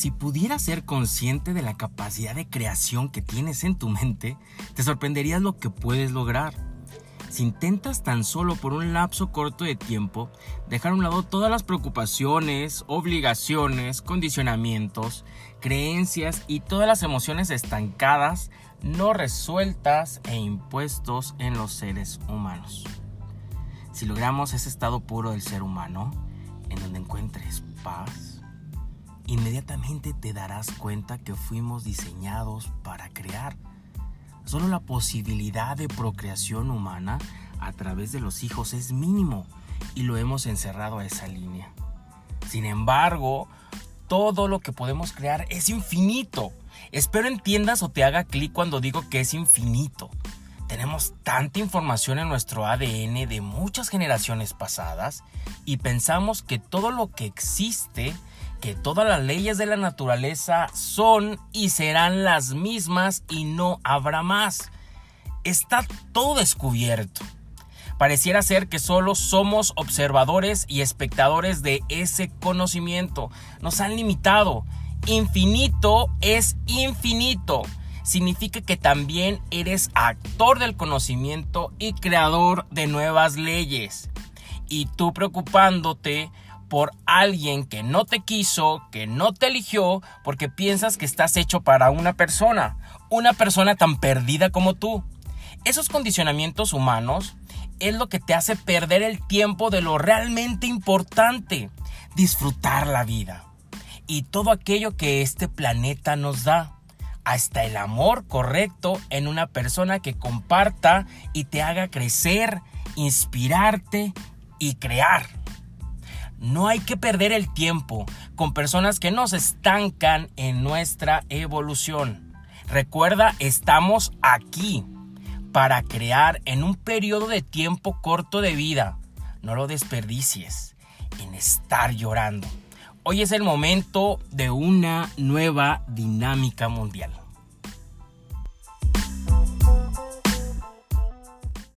Si pudieras ser consciente de la capacidad de creación que tienes en tu mente, te sorprenderías lo que puedes lograr. Si intentas tan solo por un lapso corto de tiempo dejar a un lado todas las preocupaciones, obligaciones, condicionamientos, creencias y todas las emociones estancadas, no resueltas e impuestos en los seres humanos. Si logramos ese estado puro del ser humano, en donde encuentres paz, inmediatamente te darás cuenta que fuimos diseñados para crear Solo la posibilidad de procreación humana a través de los hijos es mínimo y lo hemos encerrado a esa línea. Sin embargo, todo lo que podemos crear es infinito. Espero entiendas o te haga clic cuando digo que es infinito. Tenemos tanta información en nuestro ADN de muchas generaciones pasadas y pensamos que todo lo que existe que todas las leyes de la naturaleza son y serán las mismas y no habrá más. Está todo descubierto. Pareciera ser que solo somos observadores y espectadores de ese conocimiento. Nos han limitado. Infinito es infinito. Significa que también eres actor del conocimiento y creador de nuevas leyes. Y tú preocupándote por alguien que no te quiso, que no te eligió, porque piensas que estás hecho para una persona, una persona tan perdida como tú. Esos condicionamientos humanos es lo que te hace perder el tiempo de lo realmente importante, disfrutar la vida y todo aquello que este planeta nos da. Hasta el amor correcto en una persona que comparta y te haga crecer, inspirarte y crear. No hay que perder el tiempo con personas que nos estancan en nuestra evolución. Recuerda, estamos aquí para crear en un periodo de tiempo corto de vida. No lo desperdicies en estar llorando. Hoy es el momento de una nueva dinámica mundial.